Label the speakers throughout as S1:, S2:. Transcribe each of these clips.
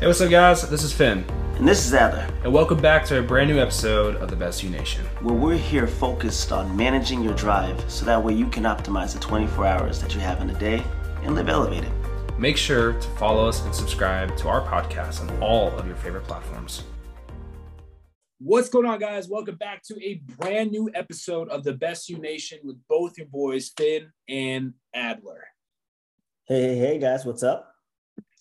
S1: Hey, what's up, guys? This is Finn,
S2: And this is Adler,
S1: and welcome back to a brand new episode of the Best You Nation.
S2: where we're here focused on managing your drive so that way you can optimize the 24 hours that you have in a day and live elevated.
S1: Make sure to follow us and subscribe to our podcast on all of your favorite platforms. What's going on, guys? Welcome back to a brand new episode of the Best You Nation with both your boys, Finn and Adler.
S2: Hey, hey, hey, guys, what's up?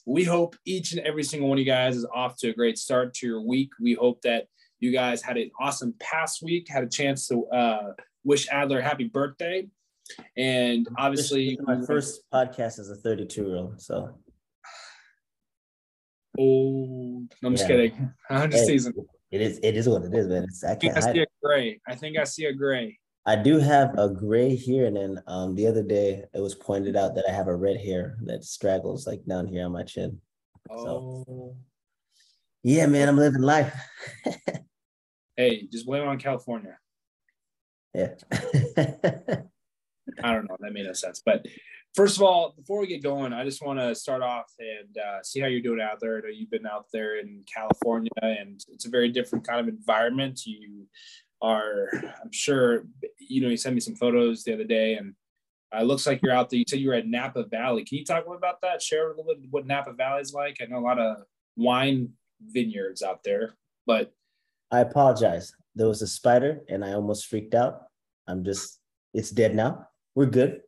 S1: We hope each and every single one of you guys is off to a great start to your week. We hope that you guys had an awesome past week, had a chance to uh, wish Adler happy birthday. And obviously,
S2: my first podcast as a 32 year old. So,
S1: Oh, I'm just
S2: Yeah.
S1: kidding. I'm just teasing.
S2: it is it is what it is, man. It's, I
S1: I think
S2: can't
S1: I see
S2: it.
S1: a gray. I think I see a gray.
S2: I do have a gray here, and then um the other day it was pointed out that I have a red hair that straggles like down here on my chin.
S1: Oh,
S2: Yeah, man, I'm living life.
S1: hey, just blame it on California.
S2: yeah.
S1: I don't know. That made no sense. But first of all, before we get going, I just want to start off and uh, see how you're doing out there. You've been out there in California, and it's a very different kind of environment. You are, I'm sure, you know, you sent me some photos the other day, and uh, it looks like you're out there. You said you were at Napa Valley. Can you talk a little about that? Share a little bit what Napa Valley is like. I know a lot of wine vineyards out there, but
S2: I apologize. There was a spider and I almost freaked out. I'm just, it's dead now. We're good.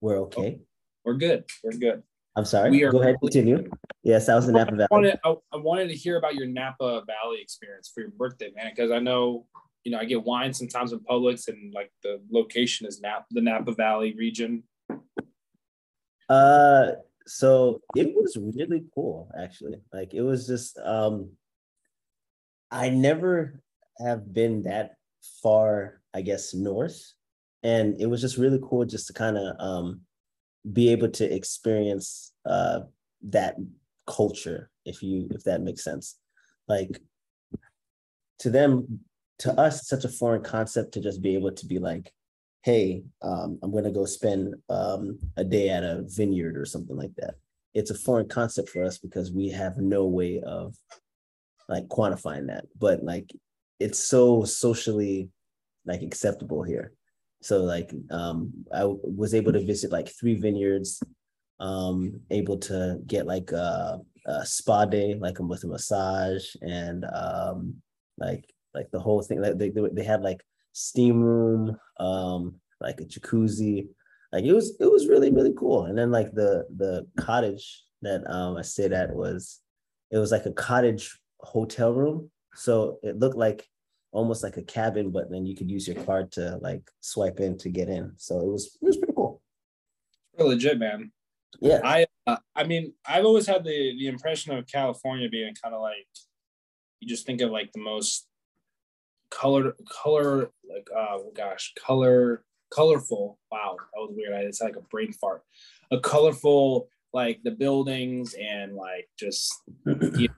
S2: We're okay.
S1: we're good. We're good.
S2: I'm sorry.
S1: We are
S2: Go ahead, continue. Yes, I was in Napa
S1: I
S2: Valley.
S1: wanted, I, I wanted to hear about your Napa Valley experience for your birthday, man, because I know, you know, I get wine sometimes in Publix and like the location is Napa, the Napa Valley region.
S2: Uh, so it was really cool, actually. Like it was just, um, I never have been that far, I guess, north, and it was just really cool just to kind of um be able to experience uh that culture, if you if that makes sense. Like to them, to us, it's such a foreign concept to just be able to be like, hey, um, I'm going to go spend um, a day at a vineyard or something like that. It's a foreign concept for us because we have no way of like quantifying that. But like, it's so socially like acceptable here. So like, um, I w- was able to visit like three vineyards, um, able to get like a, a spa day, like with a massage and um, like like the whole thing. Like they they they had like steam room, um, like a jacuzzi. Like it was it was really really cool. And then like the the cottage that um I stayed at was it was like a cottage hotel room. So it looked like almost like a cabin, but then you could use your card to like swipe in to get in. So it was it was pretty cool.
S1: Legit, man.
S2: Yeah.
S1: I, uh, I mean, I've always had the the impression of California being kind of like, you just think of like the most color, color, like, oh gosh, color, colorful. Wow, that was weird. I it's like a brain fart. A colorful, like the buildings and like just a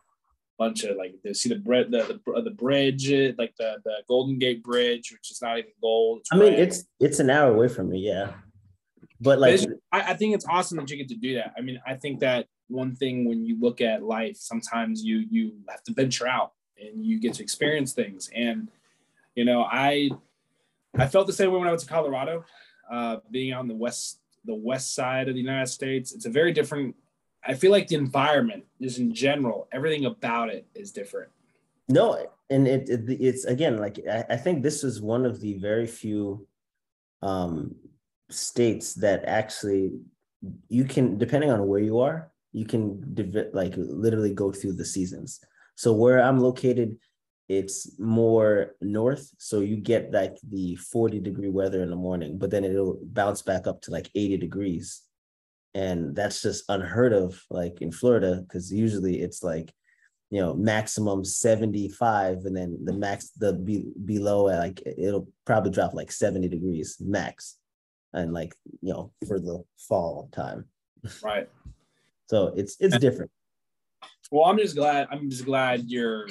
S1: bunch of like they see the bread the, the the bridge like the the Golden Gate Bridge which is not even gold.
S2: I mean it's it's an hour away from me, yeah. But
S1: But
S2: like
S1: it's- I, I think it's awesome that you get to do that. I mean, I think that one thing when you look at life, sometimes you you have to venture out and you get to experience things. And you know, I I felt the same way when I went to Colorado, uh, being on the west the west side of the United States. It's a very different. I feel like the environment, just in general, everything about it is different.
S2: No, and it, it it's again like I, I think this is one of the very few um states that actually you can depending on where you are you can like literally go through the seasons so where i'm located it's more north so you get like the 40 degree weather in the morning but then it'll bounce back up to like 80 degrees and that's just unheard of like in florida because usually it's like you know maximum 75 and then the max the be, below uh, like it'll probably drop like 70 degrees max and like you know for the fall time
S1: Right.
S2: so it's it's different
S1: Well, I'm just glad. I'm just glad you're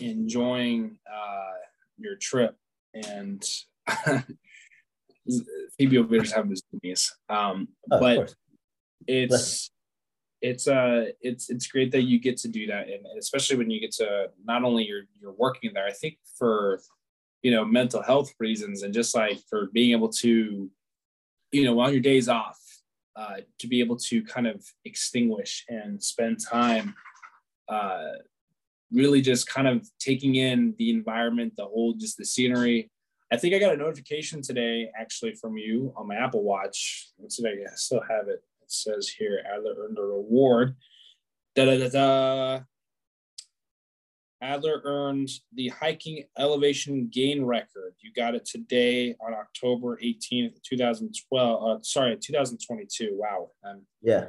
S1: enjoying uh, your trip, and Phoebe over there's having his zoomies. Um,
S2: Oh,
S1: but it's it's uh it's it's great that you get to do that. And especially when you get to not only you're you're working there i think for you know mental health reasons and just like for being able to you know on your days off uh, to be able to kind of extinguish and spend time uh, really just kind of taking in the environment the whole just the scenery i think i got a notification today actually from you on my apple watch let's see if i still have it it says here Adler earned a reward. Da da da da. Adler earned the hiking elevation gain record. You got it today on October 18th, 2012. Uh, sorry, 2022. Wow. Um,
S2: yeah.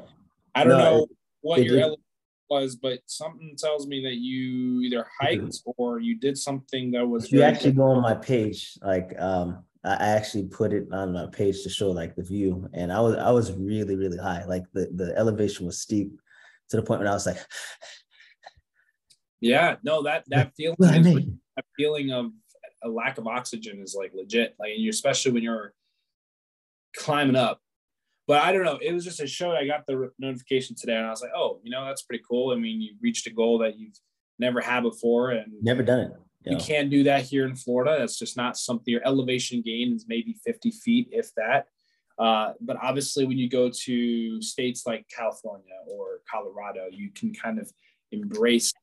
S1: I don't no, know what it your elevation was, but something tells me that you either hiked mm-hmm. or you did something that was.
S2: If you actually go on my page, like um, I actually put it on my page to show like the view, and I was I was really really high. Like the the elevation was steep to the point where I was like,
S1: yeah, no that that feeling that feeling of a lack of oxygen is like legit. Like especially when you're climbing up. But I don't know. It was just a show. I got the notification today, and I was like, oh, you know, that's pretty cool. I mean, you reached a goal that you've never had before, and
S2: never done it
S1: you can't do that here in Florida. That's just not something. Your elevation gain is maybe 50 feet, if that. Uh, but obviously, when you go to states like California or Colorado, you can kind of embrace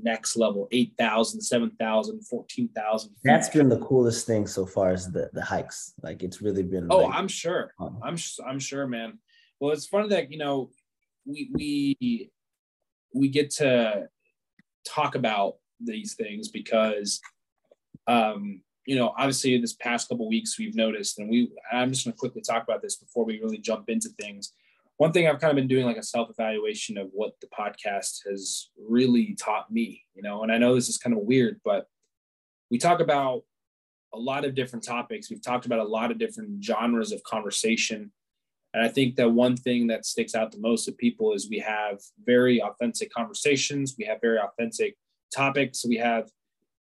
S1: next level 8,000, 7,000, 14,000.
S2: That's been the coolest thing so far is the, the hikes. Like it's really been.
S1: Oh, like, I'm sure. I'm, I'm sure, man. Well, it's funny that, you know, we, we, we get to talk about these things because um, you know obviously this past couple weeks we've noticed and we i'm just going to quickly talk about this before we really jump into things one thing i've kind of been doing like a self-evaluation of what the podcast has really taught me you know and i know this is kind of weird but we talk about a lot of different topics. We've talked about a lot of different genres of conversation. And i think that one thing that sticks out the most to people is we have very authentic conversations. We have very authentic topics. We have,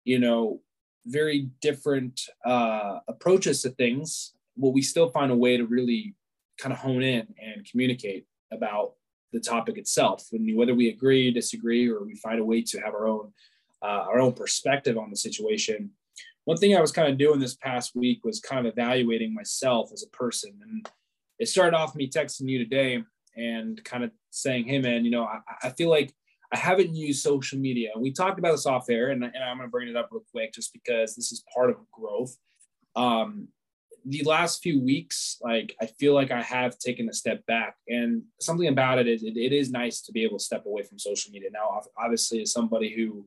S1: you know, very different uh, approaches to things, but we still find a way to really kind of hone in and communicate about the topic itself. When whether we agree, disagree, or we find a way to have our own uh, our own perspective on the situation. One thing I was kind of doing this past week was kind of evaluating myself as a person, and it started off me texting you today and kind of saying, "Hey, man, you know, I, I feel like I haven't used social media. We talked about this off air, and, and I'm going to bring it up real quick just because this is part of growth. Um, the last few weeks, like I feel like I have taken a step back, and something about it is it, it is nice to be able to step away from social media. Now, obviously, as somebody who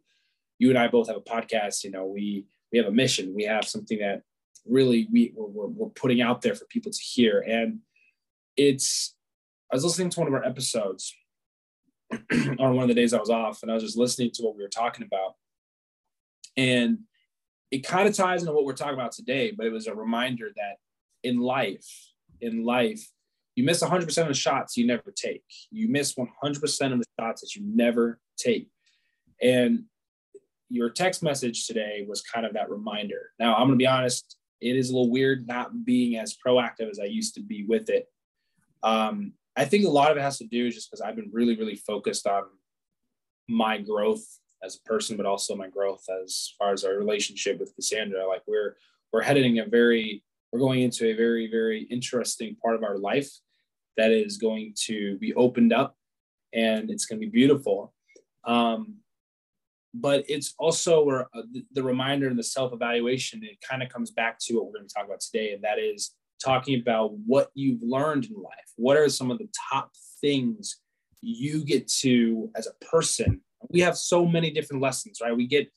S1: you and I both have a podcast, you know, we we have a mission. We have something that really we we're, we're putting out there for people to hear, and it's. I was listening to one of our episodes on one of the days I was off, and I was just listening to what we were talking about. And it kind of ties into what we're talking about today, but it was a reminder that in life, in life, you miss 100% of the shots you never take. You miss 100% of the shots that you never take. And your text message today was kind of that reminder. Now, I'm going to be honest, it is a little weird not being as proactive as I used to be with it. Um, I think a lot of it has to do just because I've been really, really focused on my growth as a person, but also my growth as far as our relationship with Cassandra. Like we're we're heading a very we're going into a very, very interesting part of our life that is going to be opened up and it's going to be beautiful. Um, but it's also where uh, the reminder and the self-evaluation, it kind of comes back to what we're going to talk about today, and that is talking about what you've learned in life. What are some of the top things you get to as a person? We have so many different lessons, right? We get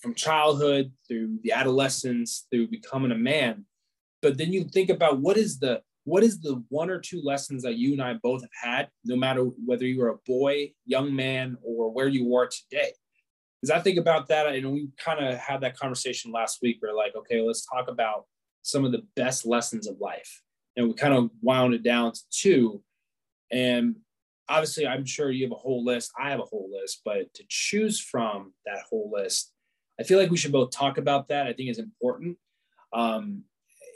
S1: from childhood through the adolescence through becoming a man. But then you think about what is the what is the one or two lessons that you and I both have had, no matter whether you are a boy, young man, or where you are today? Because I think about that, and we kind of had that conversation last week. We're like, okay, let's talk about some of the best lessons of life. And we kind of wound it down to two. And obviously, I'm sure you have a whole list. I have a whole list, but to choose from that whole list, I feel like we should both talk about that. I think is important. Um,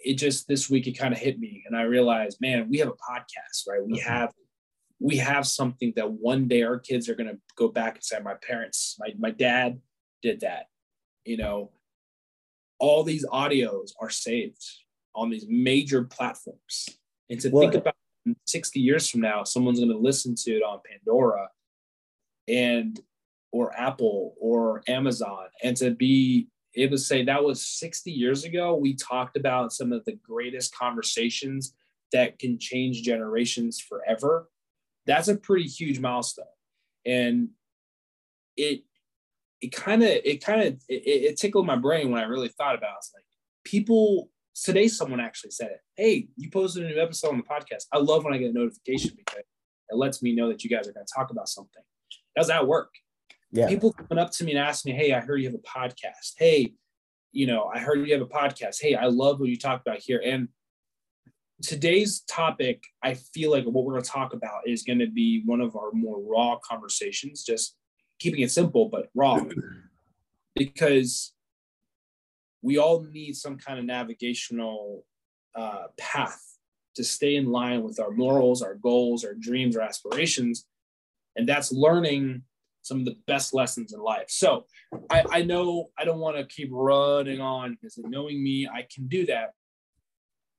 S1: it just this week it kind of hit me, and I realized, man, we have a podcast, right? We mm-hmm. have we have something that one day our kids are going to go back and say, my parents, my, my dad did that. You know, all these audios are saved on these major platforms. And to think about 60 years from now, someone's going to listen to it on Pandora and or Apple or Amazon, and to be able to say that was 60 years ago, we talked about some of the greatest conversations that can change generations forever. That's a pretty huge milestone. And it it kind of it kind of it, it, tickled my brain when I really thought about it. It's like people today someone actually said it. Hey, you posted a new episode on the podcast. I love when I get a notification because it lets me know that you guys are going to talk about something. How's that work? Yeah. People coming up to me and ask me, Hey, I heard you have a podcast. Hey, you know, I heard you have a podcast. Hey, I love what you talk about here. And today's topic, I feel like what we're going to talk about is going to be one of our more raw conversations, just keeping it simple, but raw. because we all need some kind of navigational uh, path to stay in line with our morals, our goals, our dreams, our aspirations. And that's learning some of the best lessons in life. So I, I know I don't want to keep running on because knowing me, I can do that.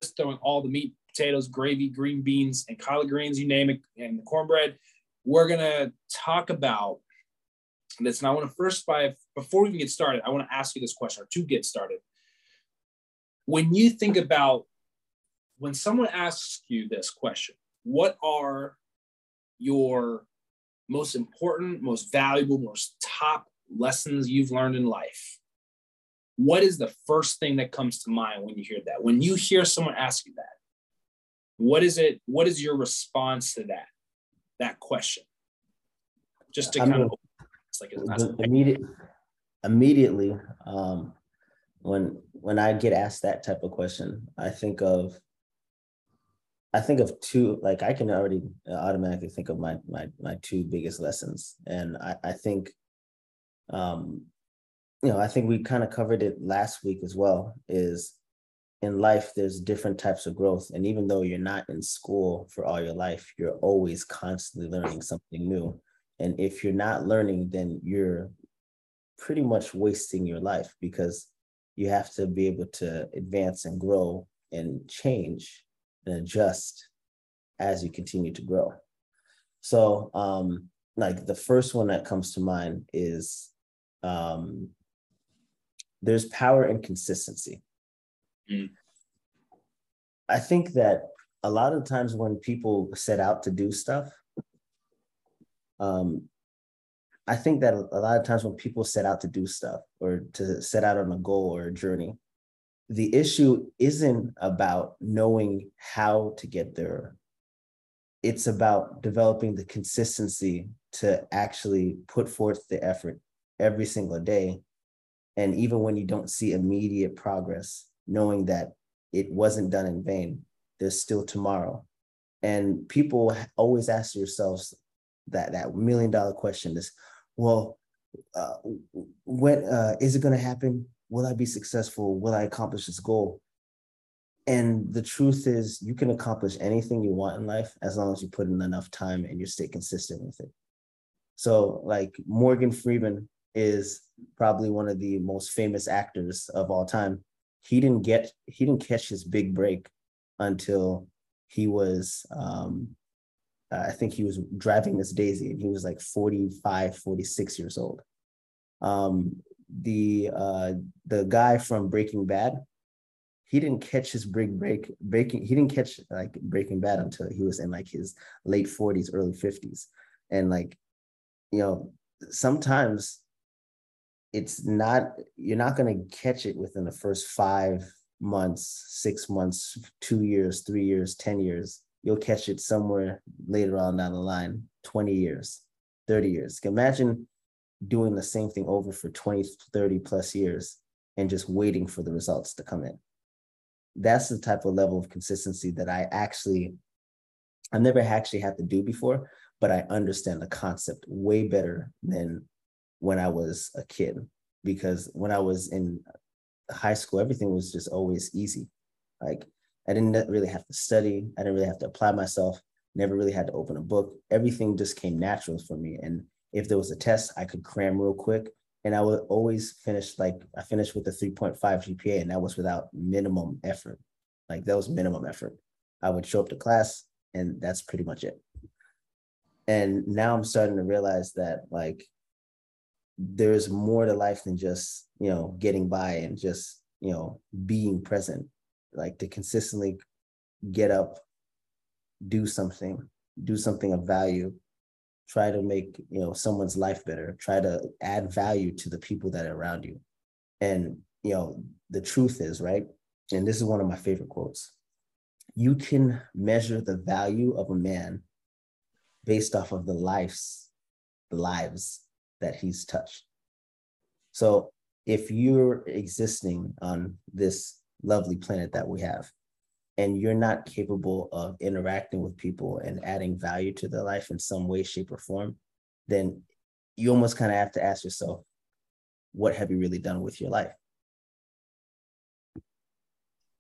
S1: Just throwing all the meat, potatoes, gravy, green beans, and collard greens, you name it, and the cornbread. We're gonna talk about this. And I want to first, by before we even get started, I want to ask you this question or to get started. When you think about when someone asks you this question, what are your most important, most valuable, most top lessons you've learned in life? What is the first thing that comes to mind when you hear that? When you hear someone ask you that, what is it? What is your response to that? That question? Just to I kind mean, of
S2: it's like immediate, immediately um, when when I get asked that type of question, I think of I think of two like I can already automatically think of my my my two biggest lessons, and I I think, um, you know, I think we kind of covered it last week as well. Is in life there's different types of growth, and even though you're not in school for all your life, you're always constantly learning something new. And if you're not learning, then you're pretty much wasting your life because you have to be able to advance and grow and change and adjust as you continue to grow. So, um, like the first one that comes to mind is um, there's power in consistency. Mm. I think that a lot of times when people set out to do stuff, um, I think that a lot of times when people set out to do stuff or to set out on a goal or a journey, the issue isn't about knowing how to get there. It's about developing the consistency to actually put forth the effort every single day. And even when you don't see immediate progress, knowing that it wasn't done in vain, there's still tomorrow. And people always ask themselves, that that million dollar question is well uh, when uh, is it going to happen? Will i be successful? Will i accomplish this goal? And the truth is you can accomplish anything you want in life as long as you put in enough time and you stay consistent with it. So like morgan freeman is probably one of the most famous actors of all time. He didn't get he didn't catch his big break until he was um, uh, I think he was driving Miss Daisy and he was like 45, 46 years old. Um, the uh, the guy from Breaking Bad, he didn't catch his big break breaking. He didn't catch like Breaking Bad until he was in like his late 40s, early 50s. And like, you know, sometimes it's not you're not going to catch it within the first five months, six months, two years, three years, 10 years you'll catch it somewhere later on down the line 20 years 30 years. Imagine doing the same thing over for 20 30 plus years and just waiting for the results to come in. That's the type of level of consistency that i actually i've never actually had to do before but i understand the concept way better than when i was a kid because when i was in high school everything was just always easy. Like I didn't really have to study. I didn't really have to apply myself. never really had to open a book. Everything just came natural for me. And if there was a test, I could cram real quick. And I would always finish like I finished with a 3.5 GPA, and that was without minimum effort. Like that was minimum effort. I would show up to class, and that's pretty much it. And now I'm starting to realize that like there's more to life than just you know getting by and just you know being present like to consistently get up do something do something of value try to make you know someone's life better try to add value to the people that are around you and you know the truth is right and this is one of my favorite quotes you can measure the value of a man based off of the lives the lives that he's touched. So if you're existing on this lovely planet that we have, and you're not capable of interacting with people and adding value to their life in some way, shape, or form, then you almost kind of have to ask yourself, what have you really done with your life?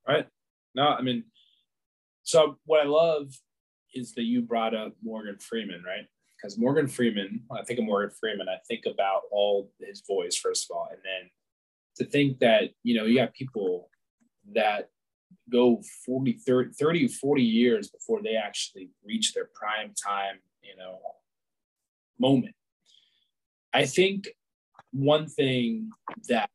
S1: Right. No, I mean, so what I love is that you brought up Morgan Freeman, right? because Morgan Freeman, I think of Morgan Freeman, I think about all his voice, first of all. And then to think that, you know, you got people that go 40, 30, 30 40 years before they actually reach their prime time, you know, moment. I think one thing that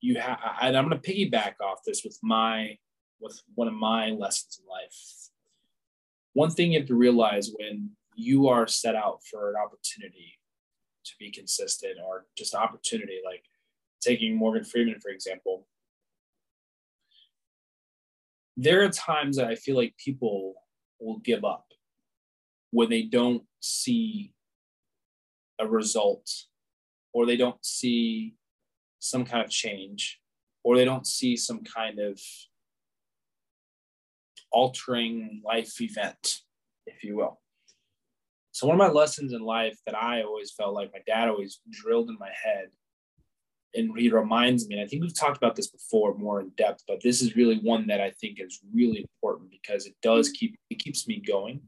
S1: you have, and I'm going to piggyback off this with my, with one of my lessons in life one thing you have to realize when you are set out for an opportunity to be consistent or just opportunity, like taking Morgan Freeman, for example, there are times that I feel like people will give up when they don't see a result or they don't see some kind of change or they don't see some kind of altering life event, if you will. So, one of my lessons in life that I always felt like my dad always drilled in my head, and he reminds me, and I think we've talked about this before more in depth, but this is really one that I think is really important because it does keep it keeps me going,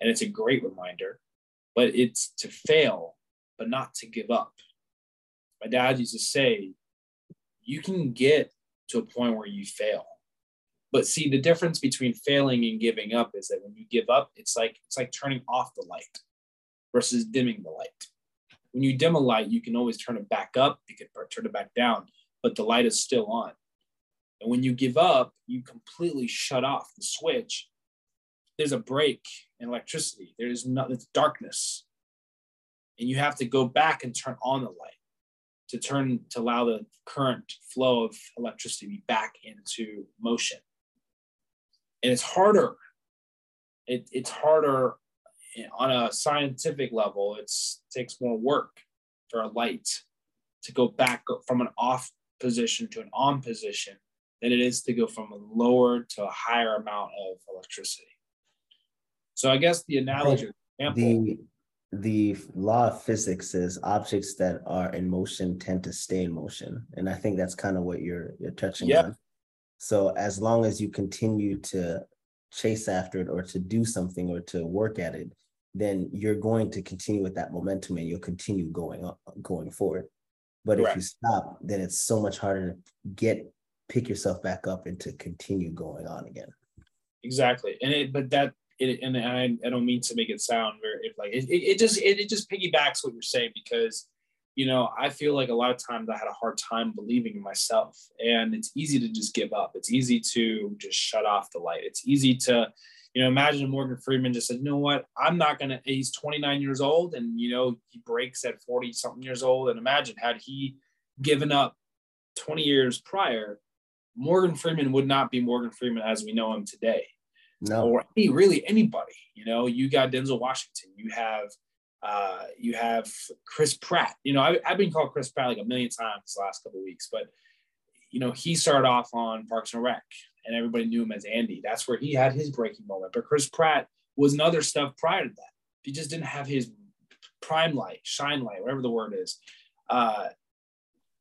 S1: and it's a great reminder. But it's to fail, but not to give up. My dad used to say, "You can get to a point where you fail, but see, the difference between failing and giving up is that when you give up, it's like it's like turning off the light versus dimming the light. When you dim a light, you can always turn it back up, you can turn it back down, but the light is still on. And when you give up, you completely shut off the switch. There's a break in electricity. There's no it's darkness. And you have to go back and turn on the light to turn to allow the current flow of electricity back into motion and it's harder. It, it's harder on a scientific level. It takes more work for a light to go back from an off position to an on position than it is to go from a lower to a higher amount of electricity. So I guess the analogy,
S2: example, the the law of physics is objects that are in motion tend to stay in motion, and I think that's kind of what you're you're touching yep. on. So as long as you continue to chase after it or to do something or to work at it, then you're going to continue with that momentum and you'll continue going up, going forward. But if you stop, then it's so much harder to get pick yourself back up and to continue going on again.
S1: Exactly, and it but that it and I, I don't mean to make it sound very like it, it, it just it, it just piggybacks what you're saying because you know, I feel like a lot of times I had a hard time believing in myself. And it's easy to just give up. It's easy to just shut off the light. It's easy to, you know, imagine Morgan Freeman just said, you know what, I'm not going to, he's 29 years old and, you know, he breaks at 40 something years old. And imagine had he given up 20 years prior, Morgan Freeman would not be Morgan Freeman as we know him today. No. Or any, really anybody, you know, you got Denzel Washington, you have, uh, you have Chris Pratt. You know, I, have been called Chris Pratt like a million times the last couple weeks, but you know, he started off on Parks and Rec, and everybody knew him as Andy. That's where he had his breaking moment. But Chris Pratt was another stuff prior to that. He just didn't have his prime light, shine light, whatever the word is. Uh,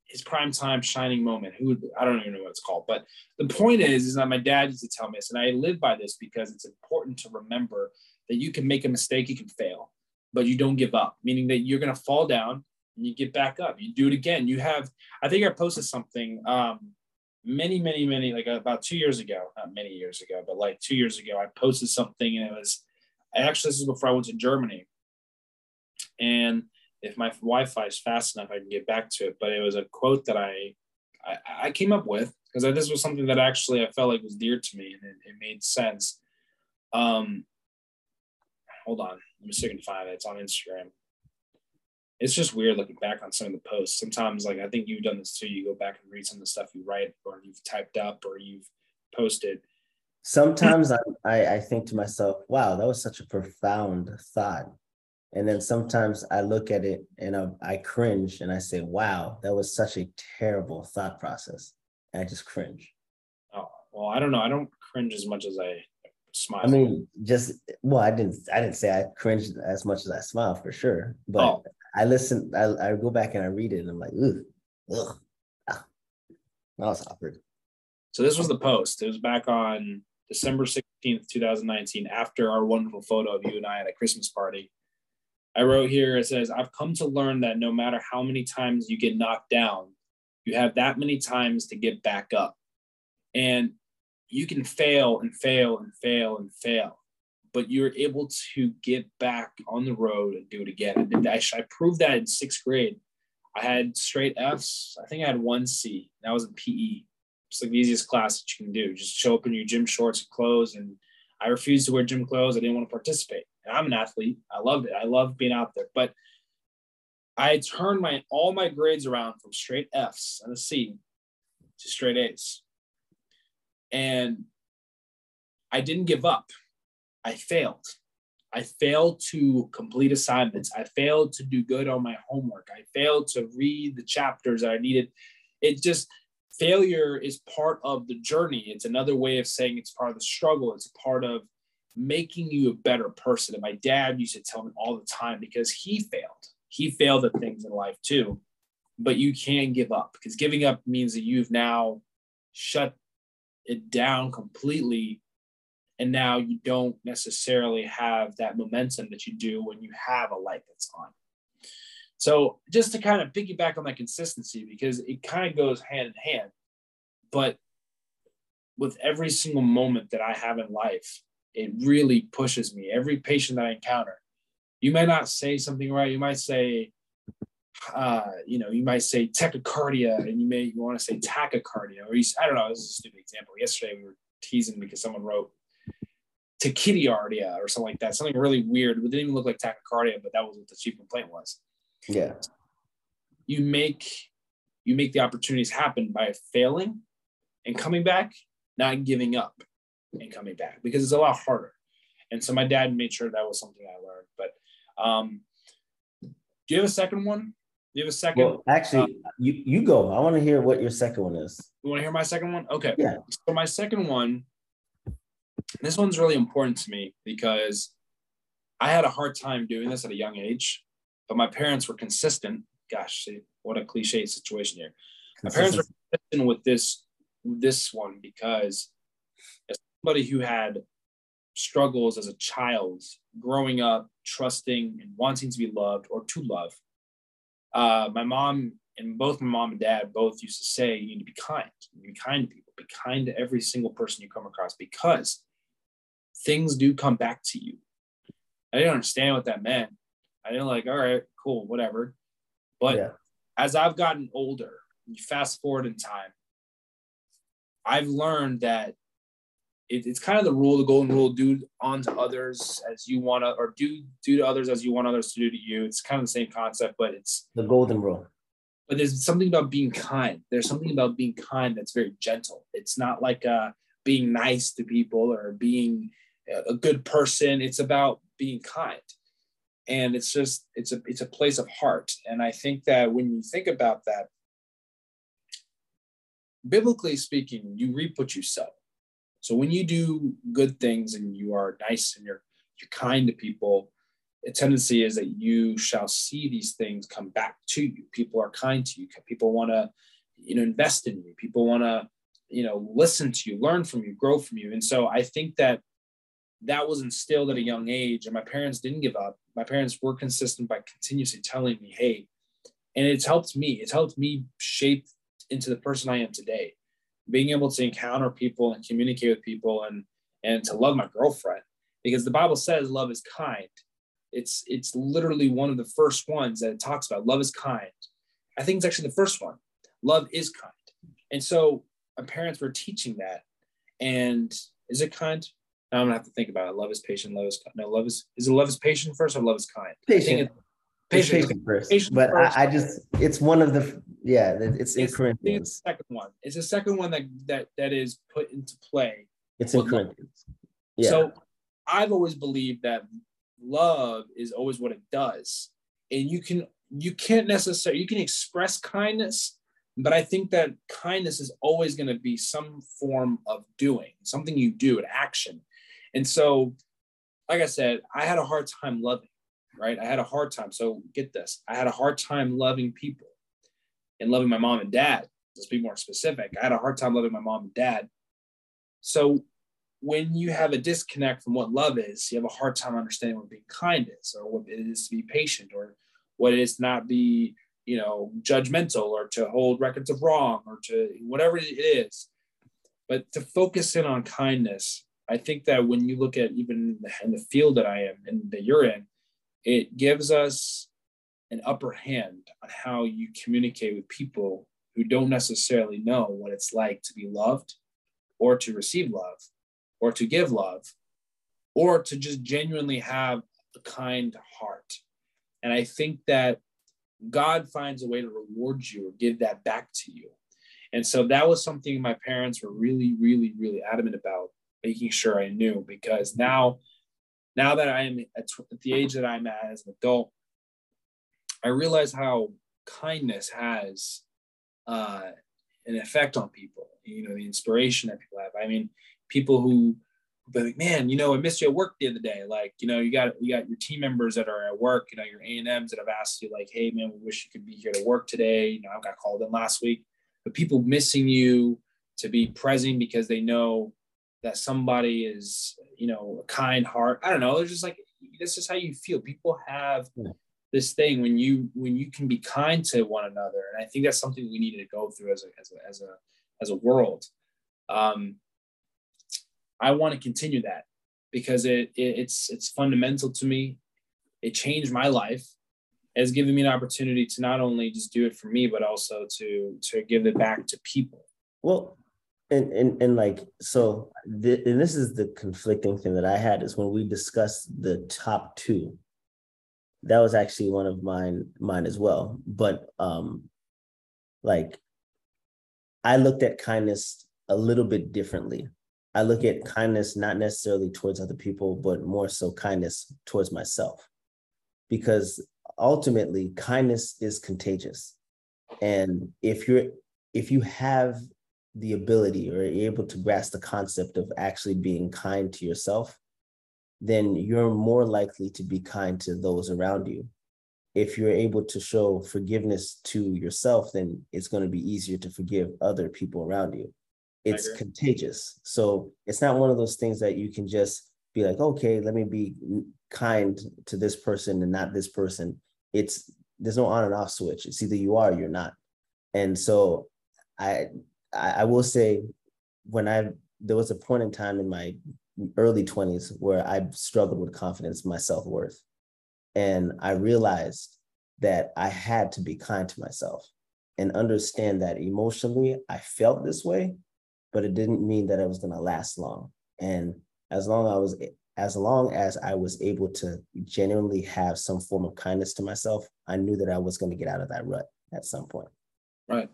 S1: his prime time shining moment. Who I don't even know what it's called, but the point is, is that my dad used to tell me this, and I live by this because it's important to remember that you can make a mistake, you can fail, but you don't give up. Meaning that you're gonna fall down and you get back up. You do it again. You have. I think I posted something um, many, many, many, like about two years ago, not many years ago, but like two years ago, I posted something, and it was. I actually this is before I went to Germany, and if my Wi-Fi is fast enough, I can get back to it. But it was a quote that I I, I came up with because this was something that actually I felt like was dear to me and it, it made sense. Um, hold on, let me see if I can find it. It's on Instagram. It's just weird looking back on some of the posts. Sometimes, like I think you've done this too. You go back and read some of the stuff you write or you've typed up or you've posted.
S2: Sometimes I, I, think to myself, wow, that was such a profound thought and then sometimes I look at it and I, I, cringe and I say, wow, that was such a terrible thought process. And I just cringe.
S1: Oh, well, I don't know. I don't cringe as much as I smile.
S2: I mean, just, well, I didn't, I didn't say I cringed as much as I smile for sure. But oh. I listen, I, I go back and I read it and I'm like, ugh, ugh. Ah. That was awkward.
S1: So this was the post. It was back on December 16th, 2019, after our wonderful photo of you and I at a Christmas party I wrote here, it says, I've come to learn that no matter how many times you get knocked down, you have that many times to get back up. And you can fail and fail and fail and fail, but you're able to get back on the road and do it again. And I, I proved that in sixth grade. I had straight F's. I think I had one C. That was in PE. It's like the easiest class that you can do. Just show up in your gym shorts and clothes. And I refused to wear gym clothes. I didn't want to participate and I'm an athlete. I loved it. I love being out there. But I turned my all my grades around from straight F's and a C to straight A's. And I didn't give up. I failed. I failed to complete assignments. I failed to do good on my homework. I failed to read the chapters that I needed. It just failure is part of the journey. It's another way of saying it's part of the struggle. It's part of making you a better person. And my dad used to tell me all the time because he failed. He failed at things in life too. But you can give up because giving up means that you've now shut it down completely. And now you don't necessarily have that momentum that you do when you have a light that's on. So just to kind of piggyback on that consistency, because it kind of goes hand in hand. But with every single moment that I have in life, it really pushes me. Every patient that I encounter, you might not say something right. You might say, uh, you know, you might say tachycardia, and you may you want to say tachycardia, or you, I don't know. This is a stupid example. Yesterday we were teasing because someone wrote tachycardia or something like that, something really weird. It didn't even look like tachycardia, but that was what the chief complaint was.
S2: Yeah.
S1: You make you make the opportunities happen by failing and coming back, not giving up and coming back because it's a lot harder. And so my dad made sure that was something I learned. But um, do you have a second one? Do you have a second?
S2: Well, actually, um, you you go. I want to hear what your second one is.
S1: You want to hear my second one? Okay.
S2: Yeah.
S1: So my second one, this one's really important to me because I had a hard time doing this at a young age, but my parents were consistent. Gosh, what a cliche situation here. My parents were consistent with this this one because somebody who had struggles as a child, growing up, trusting and wanting to be loved or to love. Uh, my mom and both my mom and dad both used to say, you need to be kind. You need to be kind to people. Be kind to every single person you come across because things do come back to you. I didn't understand what that meant. I didn't like, all right, cool, whatever. But yeah. as I've gotten older, you fast forward in time, I've learned that it, it's kind of the rule, the golden rule: do unto others as you want to, or do do to others as you want others to do to you. It's kind of the same concept, but it's
S2: the golden rule.
S1: But there's something about being kind. There's something about being kind that's very gentle. It's not like uh, being nice to people or being a good person. It's about being kind, and it's just it's a it's a place of heart. And I think that when you think about that, biblically speaking, you reap what you sow. So when you do good things and you are nice and you're you're kind to people, a tendency is that you shall see these things come back to you. People are kind to you. People want to, you know, invest in you. People want to, you know, listen to you, learn from you, grow from you. And so I think that that was instilled at a young age, and my parents didn't give up. My parents were consistent by continuously telling me, "Hey," and it's helped me. It's helped me shape into the person I am today. Being able to encounter people and communicate with people, and and to love my girlfriend, because the Bible says love is kind it's it's literally one of the first ones that it talks about. Love is kind. I think it's actually the first one. Love is kind. And so my parents were teaching that. And is it kind? I'm gonna have to think about it. Love is patient. Love is no. Love is is it love is patient first or love is kind?
S2: Patient. Patient, patient first. Patient but first. I, I, just it's one of the yeah. It's, it's in Corinthians.
S1: the second one. It's the second one that that that is put into play.
S2: It's in Corinthians.
S1: Yeah. So I've always believed that love is always what it does and you can you can't necessarily you can express kindness but i think that kindness is always going to be some form of doing something you do an action and so like i said i had a hard time loving right? I had a hard time. So get this. I had a hard time loving people and loving my mom and dad. Let's be more specific. I had a hard time loving my mom and dad. So when you have a disconnect from what love is, you have a hard time understanding what being kind is, or what it is to be patient, or what it is to not be, you know, judgmental, or to hold records of wrong, or to whatever it is. But to focus in on kindness, I think that when you look at even in the field that I am and that you're in, it gives us an upper hand on how you communicate with people who don't necessarily know what it's like to be loved or to receive love or to give love or to just genuinely have a kind heart. And I think that God finds a way to reward you or give that back to you. And so that was something my parents were really, really, really adamant about making sure I knew because now, now that I am at, the age that I'm at as an adult, I realize how kindness has uh, an effect on people. You know, the inspiration that people have. I mean, people who be like, man, you know, I missed you at work the other day. Like, you know, you got you got your team members that are at work, you know, your A and M's that have asked you, like, hey man, we wish you could be here to work today. You know, I got called in last week. But people missing you to be present because they know that somebody is, you know, a kind heart. I don't know. It's just like this is how you feel. People have yeah. this thing when you when you can be kind to one another, and I think that's something we need to go through as a as a as a as a world. Um, I want to continue that because it, it, it's it's fundamental to me. It changed my life. It's given me an opportunity to not only just do it for me, but also to to give it back to people.
S2: Well, and and, and like so, and this is the conflicting thing that I had is when we discussed the top two. That was actually one of mine mine as well. But um, like I looked at kindness a little bit differently I look at kindness not necessarily towards other people, but more so kindness towards myself. Because ultimately, kindness is contagious. And if you're if you have the ability or you're able to grasp the concept of actually being kind to yourself, then you're more likely to be kind to those around you. If you're able to show forgiveness to yourself, then it's going to be easier to forgive other people around you it's contagious. So it's not one of those things that you can just be like, okay, let me be kind to this person and not this person. It's there's no on and off switch. It's either you are or you're not. And so I I will say when I there was a point in time in my early 20s where I struggled with confidence, my self-worth. And I realized that I had to be kind to myself and understand that emotionally I felt this way, but it didn't mean that it was going to last long. And as long I was as long as I was able to genuinely have some form of kindness to myself, I knew that I was going to get out of that rut at some point.
S1: Right.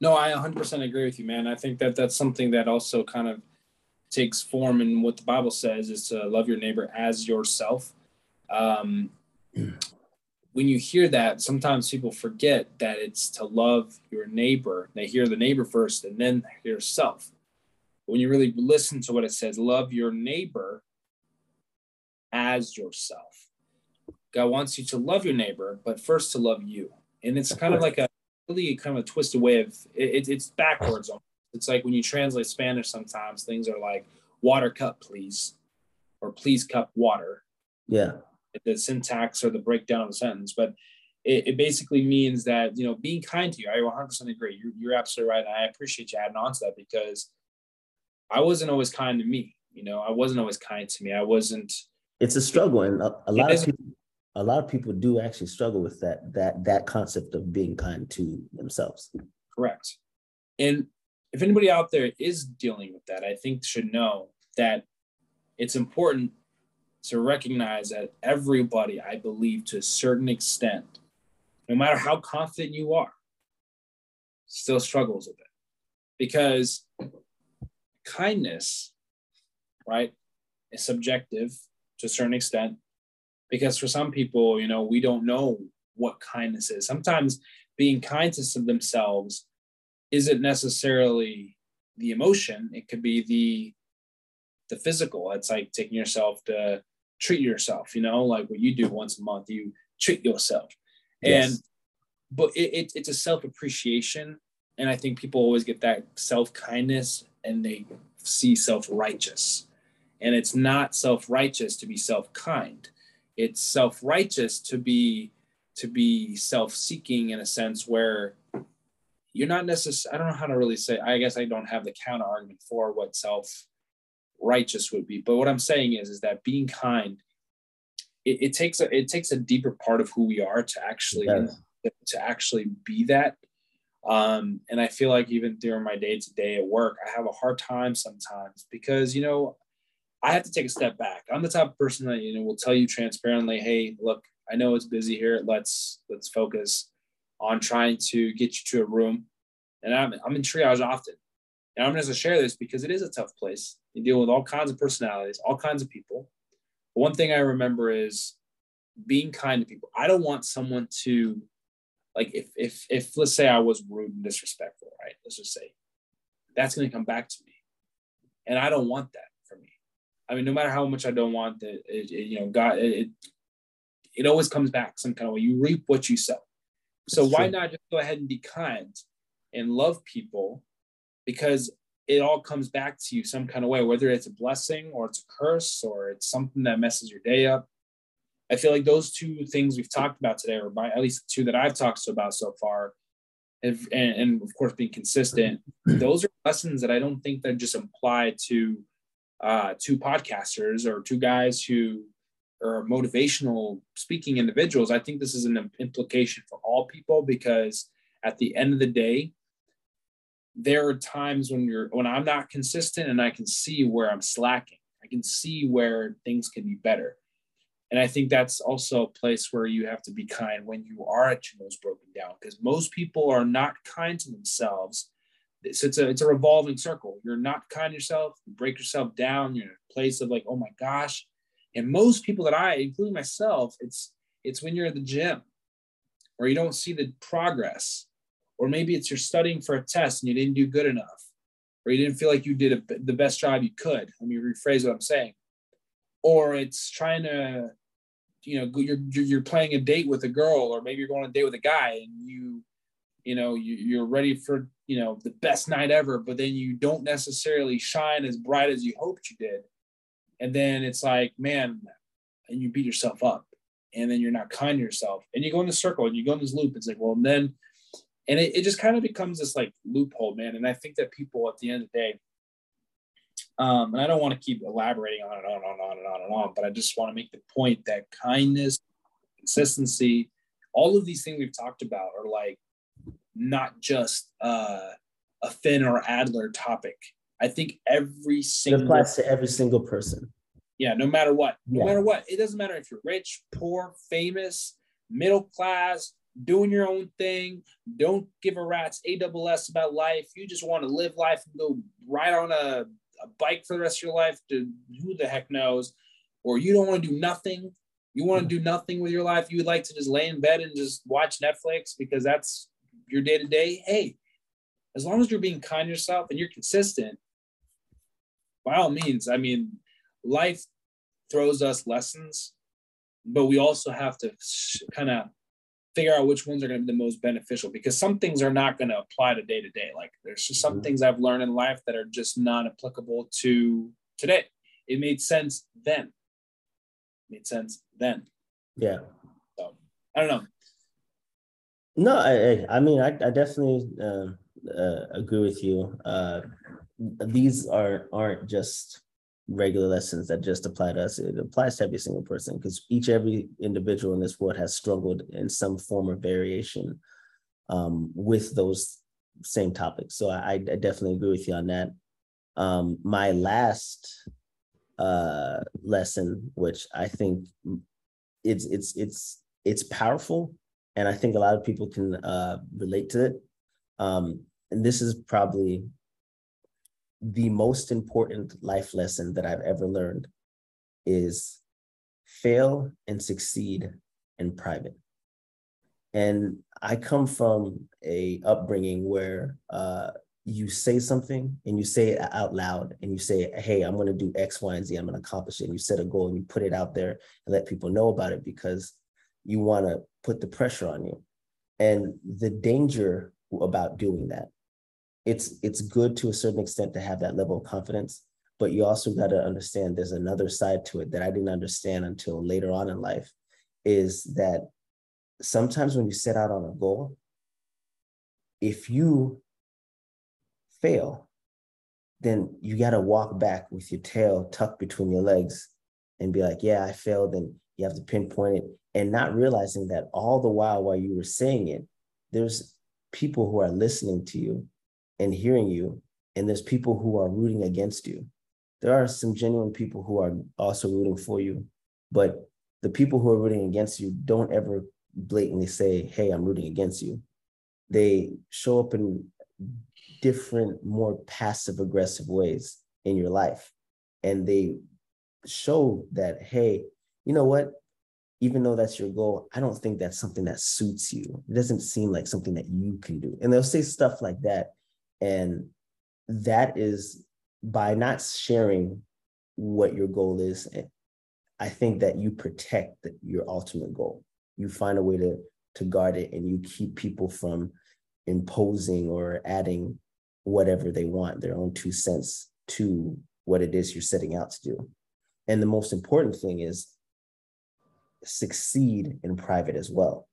S1: No, I 100% agree with you, man. I think that that's something that also kind of takes form in what the Bible says is to love your neighbor as yourself. Um, when you hear that, sometimes people forget that it's to love your neighbor. They hear the neighbor first and then yourself. When you really listen to what it says, love your neighbor as yourself. God wants you to love your neighbor, but first to love you. And it's kind of like a really kind of a twisted way of it, it's backwards. It's like when you translate Spanish, sometimes things are like water cup, please, or please cup water.
S2: Yeah.
S1: The syntax or the breakdown of the sentence, but it, it basically means that you know being kind to you. I 100% agree. You're, you're absolutely right. And I appreciate you adding on to that because I wasn't always kind to me. You know, I wasn't always kind to me. I wasn't.
S2: It's a struggle, and a, a lot of people, a lot of people do actually struggle with that that that concept of being kind to themselves.
S1: Correct. And if anybody out there is dealing with that, I think should know that it's important to recognize that everybody, I believe, to a certain extent, no matter how confident you are, still struggles with it. Because kindness, right, is subjective to a certain extent. Because for some people, you know, we don't know what kindness is. Sometimes being kind to themselves isn't necessarily the emotion, it could be the the physical. It's like taking yourself to treat yourself, you know, like what you do once a month, you treat yourself. Yes. And but it, it, it's a self-appreciation. And I think people always get that self-kindness and they see self-righteous. And it's not self-righteous to be self-kind. It's self-righteous to be to be self-seeking in a sense where you're not necessarily i don't know how to really say i guess i don't have the counter argument for what self righteous would be but what i'm saying is is that being kind it, it takes a it takes a deeper part of who we are to actually to actually be that. Um, and i feel like even during my day to day at work i have a hard time sometimes because you know i have to take a step back i'm the type of person that you know will tell you transparently hey look i know it's busy here let's let's focus on trying to get you to a room. And I'm, I'm in triage often. And I'm going to share this because it is a tough place. You deal with all kinds of personalities, all kinds of people. But one thing I remember is being kind to people. I don't want someone to, like, if, if, if let's say I was rude and disrespectful, right? Let's just say that's going to come back to me. And I don't want that. I mean, no matter how much I don't want that, it, it, you know, God, it, it always comes back some kind of way. You reap what you sow. So why not just go ahead and be kind and love people because it all comes back to you some kind of way, whether it's a blessing or it's a curse or it's something that messes your day up. I feel like those two things we've talked about today, or by, at least the two that I've talked about so far, and, and of course being consistent, those are lessons that I don't think that just apply to uh, two podcasters or two guys who are motivational speaking individuals, I think this is an implication for all people because at the end of the day, there are times when you're when I'm not consistent and I can see where I'm slacking. I can see where things can be better. And I think that's also a place where you have to be kind when you are at your most broken down because most people are not kind to themselves. So it's a it's a revolving circle. You're not kind to yourself, you break yourself down, you're in a place of like, oh my gosh, and most people that I, including myself, it's it's when you're at the gym or you don't see the progress, or maybe it's you're studying for a test and you didn't do good enough, or you didn't feel like you did a, the best job you could. Let me rephrase what I'm saying. Or it's trying to, you know, you're you're playing a date with a girl, or maybe you're going on a date with a guy, and you, you know, you, you're ready for you know the best night ever, but then you don't necessarily shine as bright as you hoped you did. And then it's like man and you beat yourself up and then you're not kind to yourself and you go in the circle and you go in this loop. It's like well and then and it, it just kind of becomes this like loophole man. And i think that people at the end of the day um, and i don't want to keep elaborating on and on and on and on and on but i just want to make the point that kindness consistency all of these things we've talked about are like not just uh, a finn or adler topic I think every single
S2: it applies to every single person.
S1: Yeah, no matter what, no yeah. matter what, it doesn't matter if you're rich, poor, famous, middle class, doing your own thing. Don't give a rat's AWS about life. You just want to live life and go ride on a, a bike for the rest of your life to who the heck knows, or you don't want to do nothing. You want to do nothing with your life. You would like to just lay in bed and just watch Netflix because that's your day to day. Hey, as long as you're being kind to yourself and you're consistent, by all means, I mean, life throws us lessons but we also have to kind of figure out which ones are going to be the most beneficial because some things are not going to apply to day to day. Like there's just some mm-hmm. things I've learned in life that are just not applicable to today. It made sense then. It made sense then.
S2: Yeah.
S1: So I don't know.
S2: No, I I mean I, I definitely uh, uh, agree with you. Uh, these are aren't just regular lessons that just apply to us. It applies to every single person because each every individual in this world has struggled in some form or variation um, with those same topics. So I, I, definitely agree with you on that. Um, my last uh, lesson, which I think it's it's it's it's powerful, and I think a lot of people can uh, relate to it. Um, and this is probably the most important life lesson that I've ever learned is fail and succeed in private. And I come from a upbringing where uh, you say something and you say it out loud and you say, hey, I'm going to do X, Y, and Z. I'm going to accomplish it. And you set a goal and you put it out there and let people know about it because you want to put the pressure on you. And the danger about doing that it's it's good to a certain extent to have that level of confidence but you also got to understand there's another side to it that i didn't understand until later on in life is that sometimes when you set out on a goal if you fail then you got to walk back with your tail tucked between your legs and be like yeah i failed and you have to pinpoint it and not realizing that all the while while you were saying it there's people who are listening to you and hearing you, and there's people who are rooting against you. There are some genuine people who are also rooting for you, but the people who are rooting against you don't ever blatantly say, Hey, I'm rooting against you. They show up in different, more passive aggressive ways in your life. And they show that, Hey, you know what? Even though that's your goal, I don't think that's something that suits you. It doesn't seem like something that you can do. And they'll say stuff like that and that is by not sharing what your goal is, eh, I think that you protect your ultimate goal. You find a way to, to guard it and you keep people from imposing or adding whatever they want, their own two cents to what it is you're setting out to do. And the most important thing is succeed in private as well.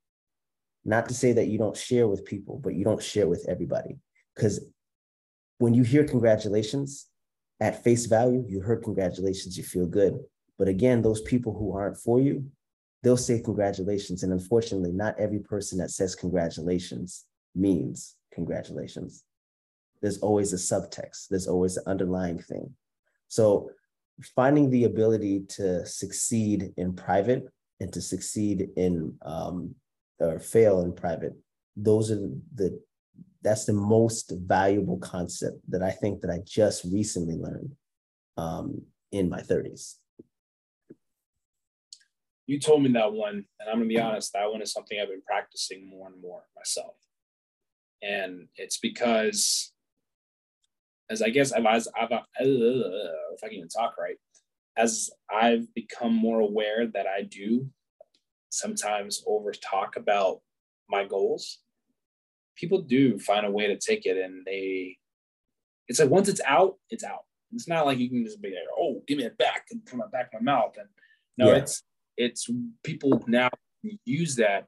S2: Not to say that you don't share with people, but you don't share with everybody. Because when you hear congratulations at face value, you heard congratulations, you feel good. But again, those people who aren't for you, they'll say congratulations. And unfortunately, not every person that says congratulations means congratulations. There's always a subtext, there's always an underlying thing. So finding the ability to succeed in private and to succeed in um, or fail in private, those are the that's the most valuable concept that I think that I just recently learned um, in my 30s.
S1: You told me that one, and I'm gonna be honest, that one is something I've been practicing more and more myself. And it's because, as I guess I've, I've, uh, if I can even talk right, as I've become more aware that I do sometimes over talk about my goals people do find a way to take it and they it's like once it's out it's out. It's not like you can just be like oh give me it back and put my back in my mouth. And no yeah. it's it's people now use that.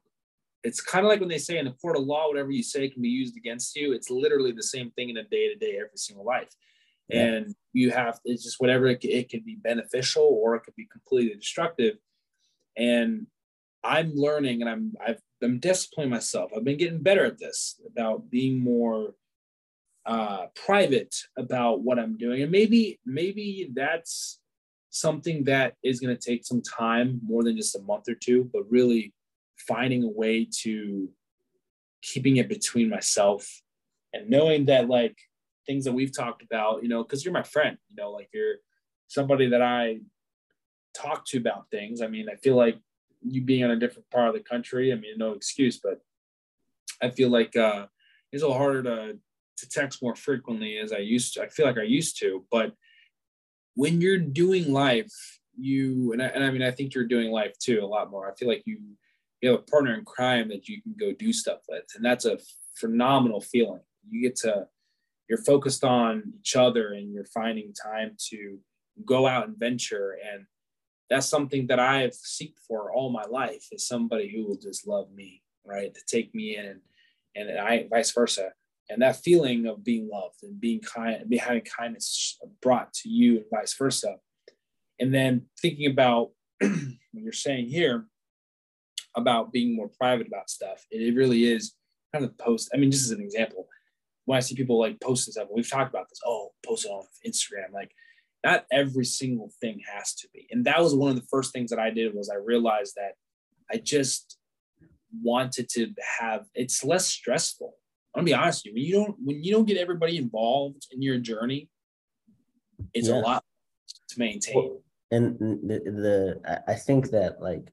S1: It's kind of like when they say in the court of law whatever you say can be used against you. It's literally the same thing in a day-to-day every single life. Yeah. and you have it's just whatever it, it can be beneficial or it could be completely destructive and i'm learning and i'm i've I'm disciplining myself. I've been getting better at this about being more uh, private about what I'm doing, and maybe maybe that's something that is going to take some time, more than just a month or two, but really finding a way to keeping it between myself and knowing that like things that we've talked about, you know, because you're my friend, you know, like you're somebody that I talk to about things. I mean, I feel like you being in a different part of the country. I mean, no excuse, but I feel like uh, it's a little harder to to text more frequently as I used to. I feel like I used to, but when you're doing life you and I, and I mean I think you're doing life too a lot more. I feel like you you have a partner in crime that you can go do stuff with, and that's a phenomenal feeling. You get to you're focused on each other and you're finding time to go out and venture and that's something that I've seeked for all my life is somebody who will just love me, right? To take me in and and I vice versa. And that feeling of being loved and being kind, and having kindness brought to you and vice versa. And then thinking about what you're saying here about being more private about stuff, it really is kind of post. I mean, just as an example, when I see people like posting stuff, we've talked about this. Oh, post it on Instagram. Like, not every single thing has to be. And that was one of the first things that I did was I realized that I just wanted to have it's less stressful. I'm gonna be honest with you. When you don't when you don't get everybody involved in your journey, it's yeah. a lot to maintain. Well,
S2: and the, the I think that like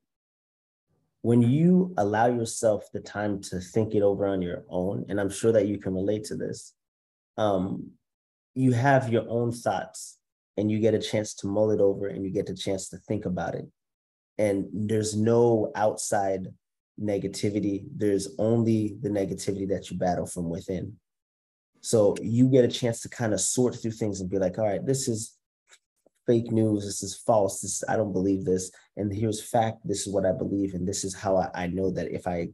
S2: when you allow yourself the time to think it over on your own, and I'm sure that you can relate to this, um, you have your own thoughts and you get a chance to mull it over and you get a chance to think about it. And there's no outside negativity, there's only the negativity that you battle from within. So you get a chance to kind of sort through things and be like, all right, this is fake news, this is false, this I don't believe this, and here's fact, this is what I believe, and this is how I, I know that if I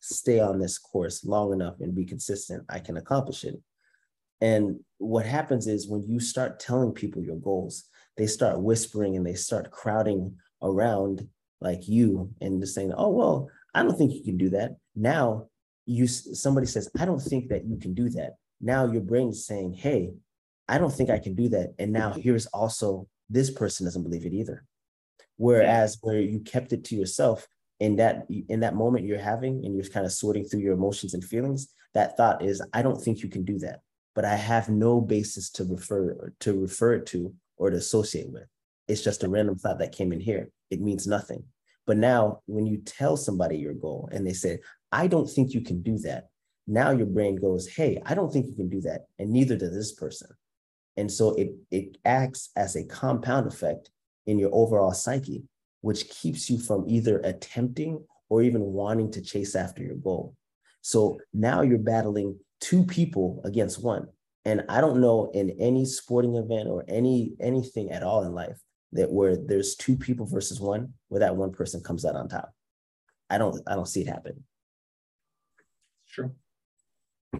S2: stay on this course long enough and be consistent, I can accomplish it. And what happens is when you start telling people your goals, they start whispering and they start crowding around like you and just saying, "Oh well, I don't think you can do that." Now you somebody says, "I don't think that you can do that." Now your brain is saying, "Hey, I don't think I can do that." And now here's also this person doesn't believe it either. Whereas where you kept it to yourself in that in that moment you're having and you're kind of sorting through your emotions and feelings, that thought is, "I don't think you can do that." But I have no basis to refer to refer it to or to associate with. It's just a random thought that came in here. It means nothing. But now, when you tell somebody your goal and they say, I don't think you can do that, now your brain goes, Hey, I don't think you can do that. And neither does this person. And so it, it acts as a compound effect in your overall psyche, which keeps you from either attempting or even wanting to chase after your goal. So now you're battling two people against one. And I don't know in any sporting event or any anything at all in life that where there's two people versus one, where that one person comes out on top. I don't I don't see it happen.
S1: Sure. I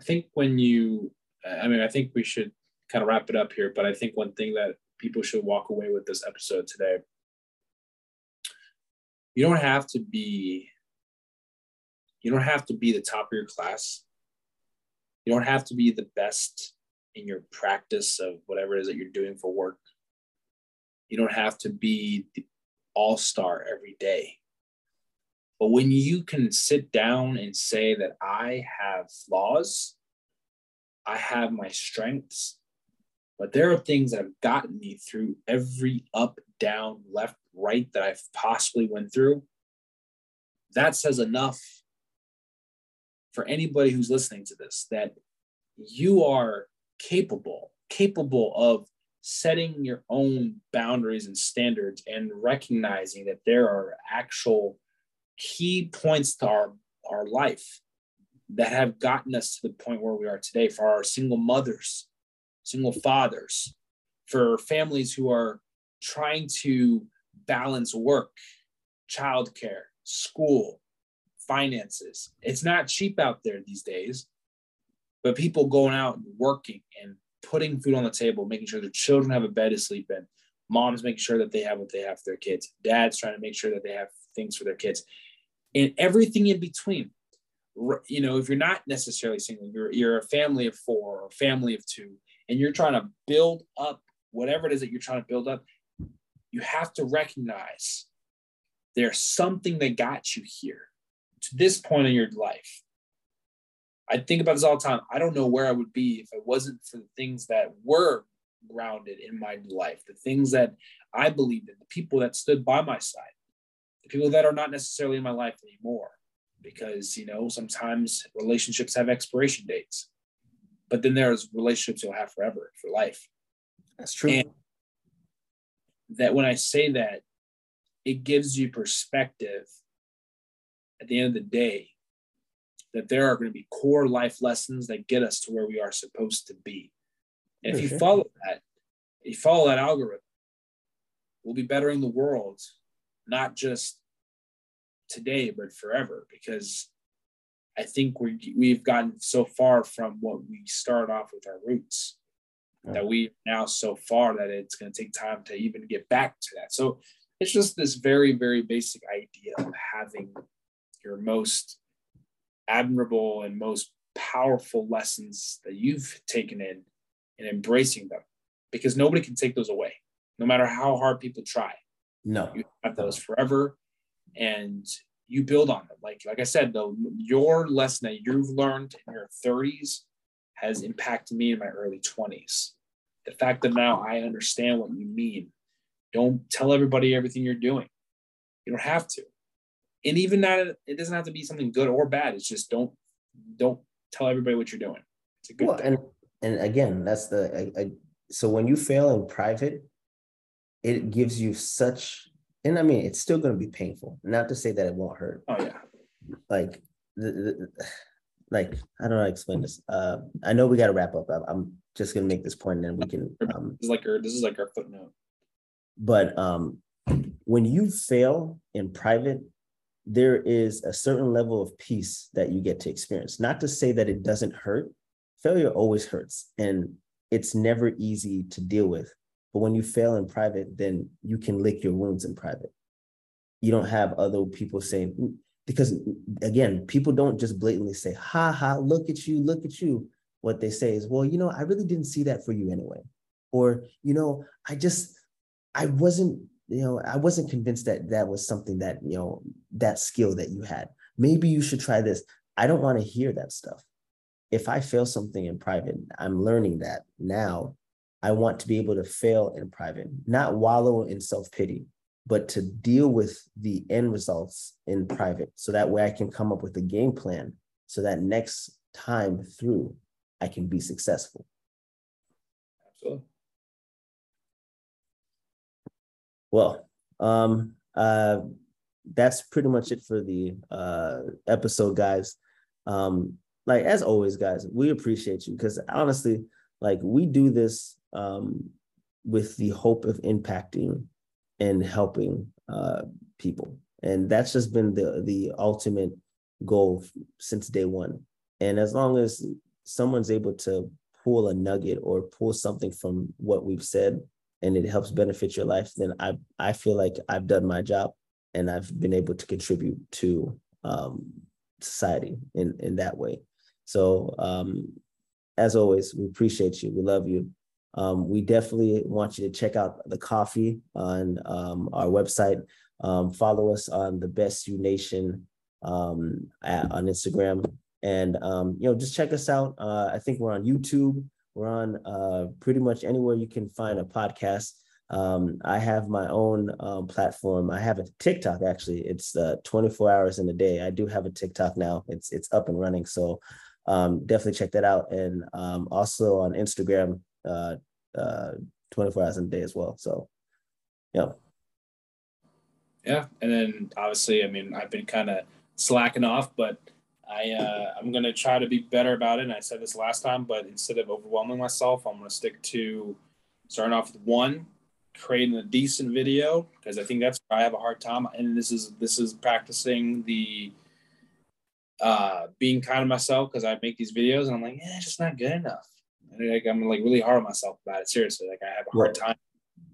S1: think when you I mean I think we should kind of wrap it up here, but I think one thing that people should walk away with this episode today you don't have to be you don't have to be the top of your class you don't have to be the best in your practice of whatever it is that you're doing for work. You don't have to be the all star every day. But when you can sit down and say that I have flaws, I have my strengths, but there are things that have gotten me through every up, down, left, right that I've possibly went through. That says enough for anybody who's listening to this that you are capable, capable of setting your own boundaries and standards and recognizing that there are actual key points to our, our life that have gotten us to the point where we are today for our single mothers, single fathers, for families who are trying to balance work, childcare, school, finances. It's not cheap out there these days, but people going out and working and putting food on the table, making sure their children have a bed to sleep in, moms making sure that they have what they have for their kids, dads trying to make sure that they have things for their kids, and everything in between. You know, if you're not necessarily single, you're you're a family of four or a family of two, and you're trying to build up whatever it is that you're trying to build up, you have to recognize there's something that got you here to this point in your life. I think about this all the time. I don't know where I would be if it wasn't for the things that were grounded in my life, the things that I believed in, the people that stood by my side, people that are not necessarily in my life anymore. Because, you know, sometimes relationships have expiration dates, but then there's relationships you'll have forever for life.
S2: That's true.
S1: And that when I say that, it gives you perspective at the end of the day that there are going to be core life lessons that get us to where we are supposed to be. And if you follow that, if you follow that algorithm, we'll be bettering the world, not just today, but forever. Because I think we we've gotten so far from what we started off with our roots that we now so far that it's going to take time to even get back to that. So it's just this very, very basic idea of having your most admirable and most powerful lessons that you've taken in and embracing them because nobody can take those away no matter how hard people try
S2: no.
S1: You have those forever and you build on it. like like i said though your lesson that you've learned in your 30s has impacted me in my early 20s the fact that now i understand what you mean. Don't tell everybody everything you're doing. You don't have to. And even that it doesn't have to be something good or bad. It's just don't don't tell everybody what you're doing. It's a good
S2: well,
S1: thing.
S2: and and again that's the I, I, so when you fail in private it gives you such and i mean it's still going to be painful. Not to say that it won't hurt.
S1: Oh yeah.
S2: Like the, the like i don't know how to explain this? Uh i know we got to wrap up. I'm just going to make this point and then we can
S1: um, this is like our this is like our footnote.
S2: But um when you fail in private there is a certain level of peace that you get to experience. Not to say that it doesn't hurt, failure always hurts and it's never easy to deal with. But when you fail in private, then you can lick your wounds in private. You don't have other people saying, mm, because again, people don't just blatantly say, ha ha, look at you, look at you. What they say is, well, you know, I really didn't see that for you anyway. Or, you know, I just, I wasn't you know, I wasn't convinced that that was something that, you know, that skill that you had. Maybe you should try this. I don't want to hear that stuff. If I fail something in private, I'm learning that now. I want to be able to fail in private, not wallow in self pity, but to deal with the end results in private. So that way I can come up with a game plan so that next time through, I can be successful.
S1: Absolutely.
S2: Well, um, uh, that's pretty much it for the uh, episode, guys. Um, like as always, guys, we appreciate you because honestly, like we do this um, with the hope of impacting and helping uh, people, and that's just been the the ultimate goal since day one. And as long as someone's able to pull a nugget or pull something from what we've said and it helps benefit your life, then I I feel like I've done my job and I've been able to contribute to um, society in in that way. So um, as always, we appreciate you. We love you. Um, we definitely want you to check out the coffee on um, our website. Um, follow us on the Best You Nation um, at, on Instagram, and um, you know just check us out. Uh, I think we're on YouTube. We're on uh, pretty much anywhere you can find a podcast. Um, I have my own platform. I have a TikTok actually. It's uh, 24 hours in a day. I do have a TikTok now. It's it's up and running. So definitely check that out. And also on Instagram, uh, uh, 24 hours a day as well. So yeah.
S1: Yeah, and then obviously, I mean, I've been kind of slacking off, but I uh, I'm gonna try to be better about it. And I said this last time, but instead of overwhelming myself, I'm gonna stick to starting off with one, creating a decent video because I think that's where I have a hard time. And this is this is practicing the uh, being kind of myself because I make these videos and I'm like, yeah, it's just not good enough. And like I'm like really hard on myself about it. Seriously, like I have a hard time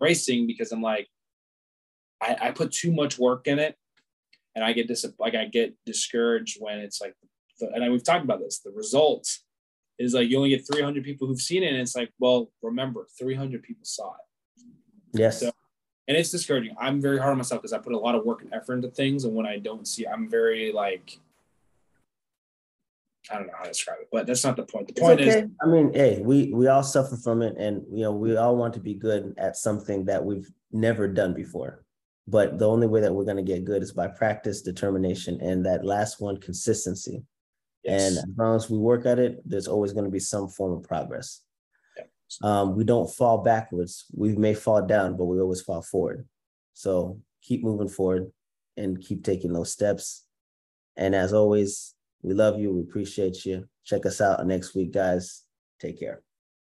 S1: racing because I'm like, I, I put too much work in it and I get dis like I get discouraged when it's like, the, and we've talked about this. The results is like you only get 300 people who've seen it, and it's like, well, remember, 300 people saw it.
S2: Yes. So,
S1: and it's discouraging. I'm very hard on myself because I put a lot of work and effort into things, and when I don't see, I'm very like. I don't know how to describe it, but that's not the point. The point okay. is,
S2: I mean, hey, we we all suffer from it, and you know, we all want to be good at something that we've never done before. But the only way that we're going to get good is by practice, determination, and that last one, consistency. Yes. And as long as we work at it, there's always going to be some form of progress. Um, we don't fall backwards. We may fall down, but we always fall forward. So keep moving forward and keep taking those steps. And as always, we love you. We appreciate you. Check us out next week, guys. Take care.